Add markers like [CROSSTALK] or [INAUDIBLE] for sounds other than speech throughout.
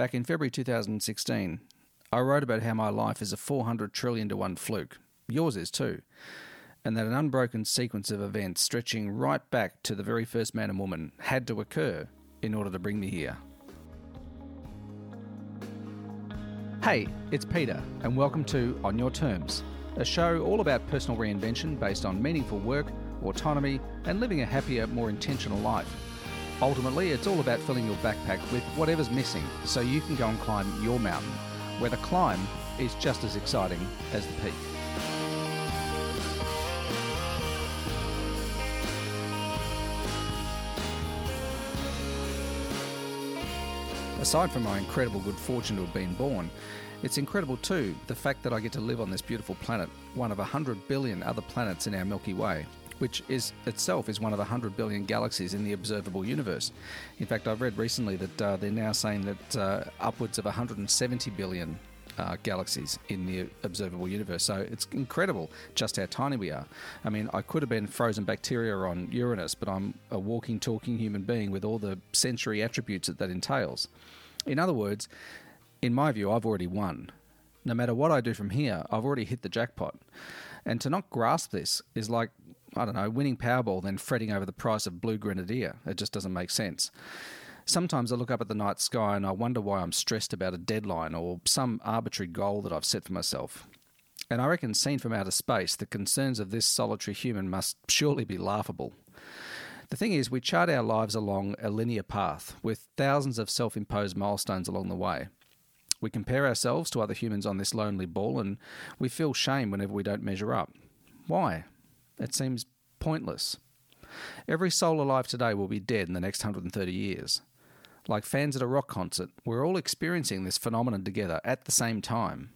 Back in February 2016, I wrote about how my life is a 400 trillion to one fluke. Yours is too. And that an unbroken sequence of events stretching right back to the very first man and woman had to occur in order to bring me here. Hey, it's Peter, and welcome to On Your Terms, a show all about personal reinvention based on meaningful work, autonomy, and living a happier, more intentional life. Ultimately, it's all about filling your backpack with whatever's missing so you can go and climb your mountain, where the climb is just as exciting as the peak. Aside from my incredible good fortune to have been born, it's incredible too the fact that I get to live on this beautiful planet, one of a hundred billion other planets in our Milky Way, which is itself is one of the 100 billion galaxies in the observable universe. In fact, I've read recently that uh, they're now saying that uh, upwards of 170 billion uh, galaxies in the observable universe. So it's incredible just how tiny we are. I mean, I could have been frozen bacteria on Uranus, but I'm a walking, talking human being with all the sensory attributes that that entails. In other words, in my view, I've already won. No matter what I do from here, I've already hit the jackpot. And to not grasp this is like I don't know, winning Powerball, then fretting over the price of Blue Grenadier. It just doesn't make sense. Sometimes I look up at the night sky and I wonder why I'm stressed about a deadline or some arbitrary goal that I've set for myself. And I reckon, seen from outer space, the concerns of this solitary human must surely be laughable. The thing is, we chart our lives along a linear path with thousands of self imposed milestones along the way. We compare ourselves to other humans on this lonely ball and we feel shame whenever we don't measure up. Why? It seems pointless. Every soul alive today will be dead in the next 130 years. Like fans at a rock concert, we're all experiencing this phenomenon together at the same time.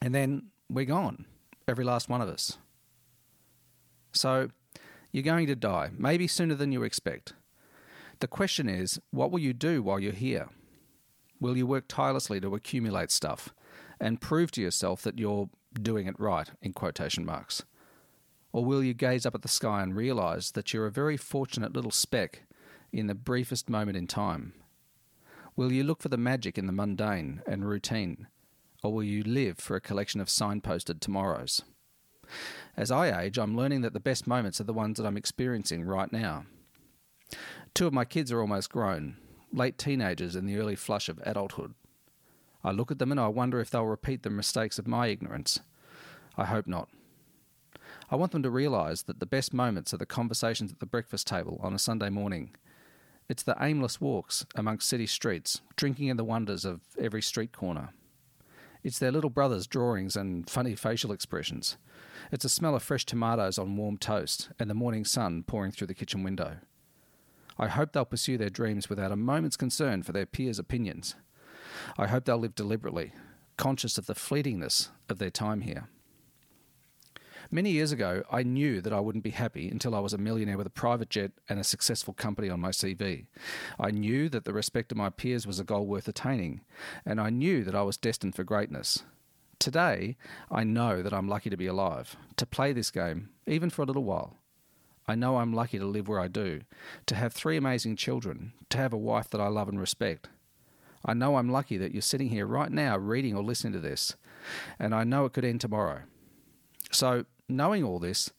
And then we're gone, every last one of us. So, you're going to die, maybe sooner than you expect. The question is, what will you do while you're here? Will you work tirelessly to accumulate stuff and prove to yourself that you're doing it right, in quotation marks? Or will you gaze up at the sky and realize that you're a very fortunate little speck in the briefest moment in time? Will you look for the magic in the mundane and routine? Or will you live for a collection of signposted tomorrows? As I age, I'm learning that the best moments are the ones that I'm experiencing right now. Two of my kids are almost grown, late teenagers in the early flush of adulthood. I look at them and I wonder if they'll repeat the mistakes of my ignorance. I hope not. I want them to realise that the best moments are the conversations at the breakfast table on a Sunday morning. It's the aimless walks amongst city streets, drinking in the wonders of every street corner. It's their little brother's drawings and funny facial expressions. It's the smell of fresh tomatoes on warm toast and the morning sun pouring through the kitchen window. I hope they'll pursue their dreams without a moment's concern for their peers' opinions. I hope they'll live deliberately, conscious of the fleetingness of their time here. Many years ago, I knew that I wouldn't be happy until I was a millionaire with a private jet and a successful company on my CV. I knew that the respect of my peers was a goal worth attaining, and I knew that I was destined for greatness. Today, I know that I'm lucky to be alive, to play this game, even for a little while. I know I'm lucky to live where I do, to have three amazing children, to have a wife that I love and respect. I know I'm lucky that you're sitting here right now reading or listening to this, and I know it could end tomorrow. So, knowing all this,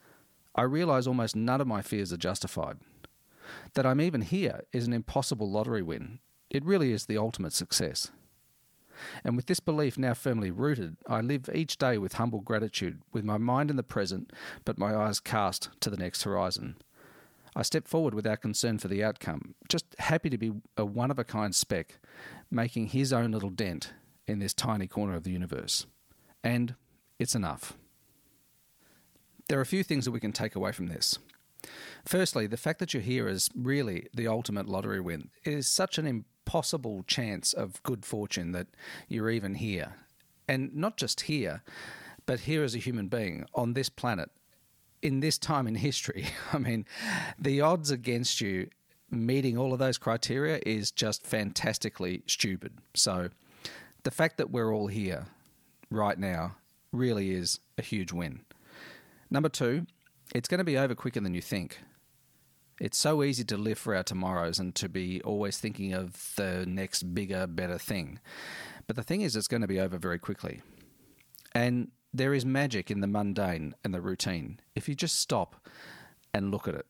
I realise almost none of my fears are justified. That I'm even here is an impossible lottery win. It really is the ultimate success. And with this belief now firmly rooted, I live each day with humble gratitude, with my mind in the present, but my eyes cast to the next horizon. I step forward without concern for the outcome, just happy to be a one of a kind speck, making his own little dent in this tiny corner of the universe. And it's enough. There are a few things that we can take away from this. Firstly, the fact that you're here is really the ultimate lottery win. It is such an impossible chance of good fortune that you're even here. And not just here, but here as a human being on this planet in this time in history. [LAUGHS] I mean, the odds against you meeting all of those criteria is just fantastically stupid. So the fact that we're all here right now really is a huge win. Number two, it's going to be over quicker than you think. It's so easy to live for our tomorrows and to be always thinking of the next bigger, better thing. But the thing is, it's going to be over very quickly. And there is magic in the mundane and the routine if you just stop and look at it.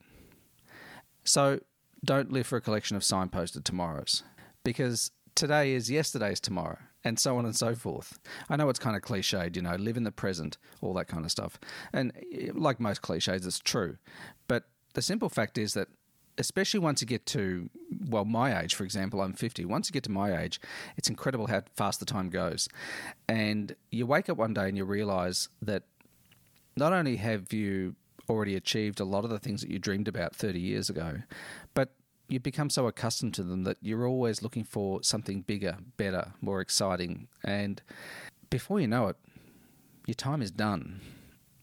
So don't live for a collection of signposted tomorrows because today is yesterday's tomorrow and so on and so forth. I know it's kind of cliched, you know, live in the present, all that kind of stuff. And like most cliches, it's true. But the simple fact is that especially once you get to well my age for example i'm 50 once you get to my age it's incredible how fast the time goes and you wake up one day and you realize that not only have you already achieved a lot of the things that you dreamed about 30 years ago but you become so accustomed to them that you're always looking for something bigger better more exciting. And before you know it your time is done.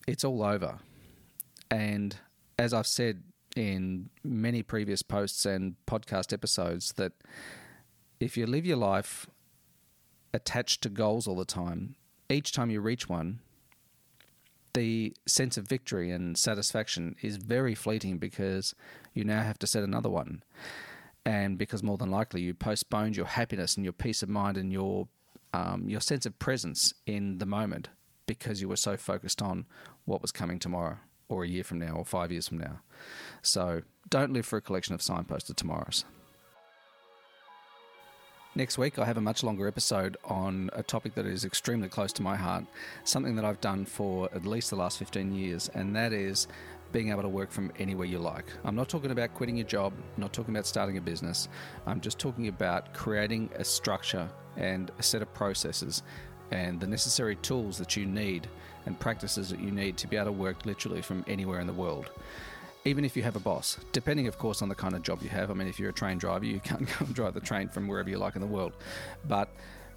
It's all over. And as I've said in many previous posts and podcast episodes, that if you live your life attached to goals all the time, each time you reach one, the sense of victory and satisfaction is very fleeting because you now have to set another one. And because more than likely you postponed your happiness and your peace of mind and your um, your sense of presence in the moment because you were so focused on what was coming tomorrow or a year from now or five years from now. So don't live for a collection of signposted tomorrows. Next week, I have a much longer episode on a topic that is extremely close to my heart, something that I've done for at least the last 15 years, and that is being able to work from anywhere you like. I'm not talking about quitting your job, not talking about starting a business. I'm just talking about creating a structure and a set of processes and the necessary tools that you need and practices that you need to be able to work literally from anywhere in the world. Even if you have a boss, depending, of course, on the kind of job you have. I mean, if you're a train driver, you [LAUGHS] can't go and drive the train from wherever you like in the world. But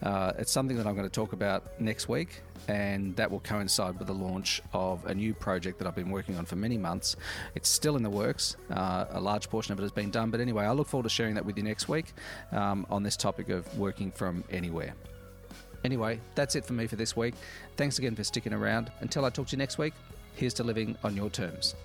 uh, it's something that I'm going to talk about next week, and that will coincide with the launch of a new project that I've been working on for many months. It's still in the works. Uh, a large portion of it has been done, but anyway, I look forward to sharing that with you next week um, on this topic of working from anywhere. Anyway, that's it for me for this week. Thanks again for sticking around. Until I talk to you next week, here's to living on your terms.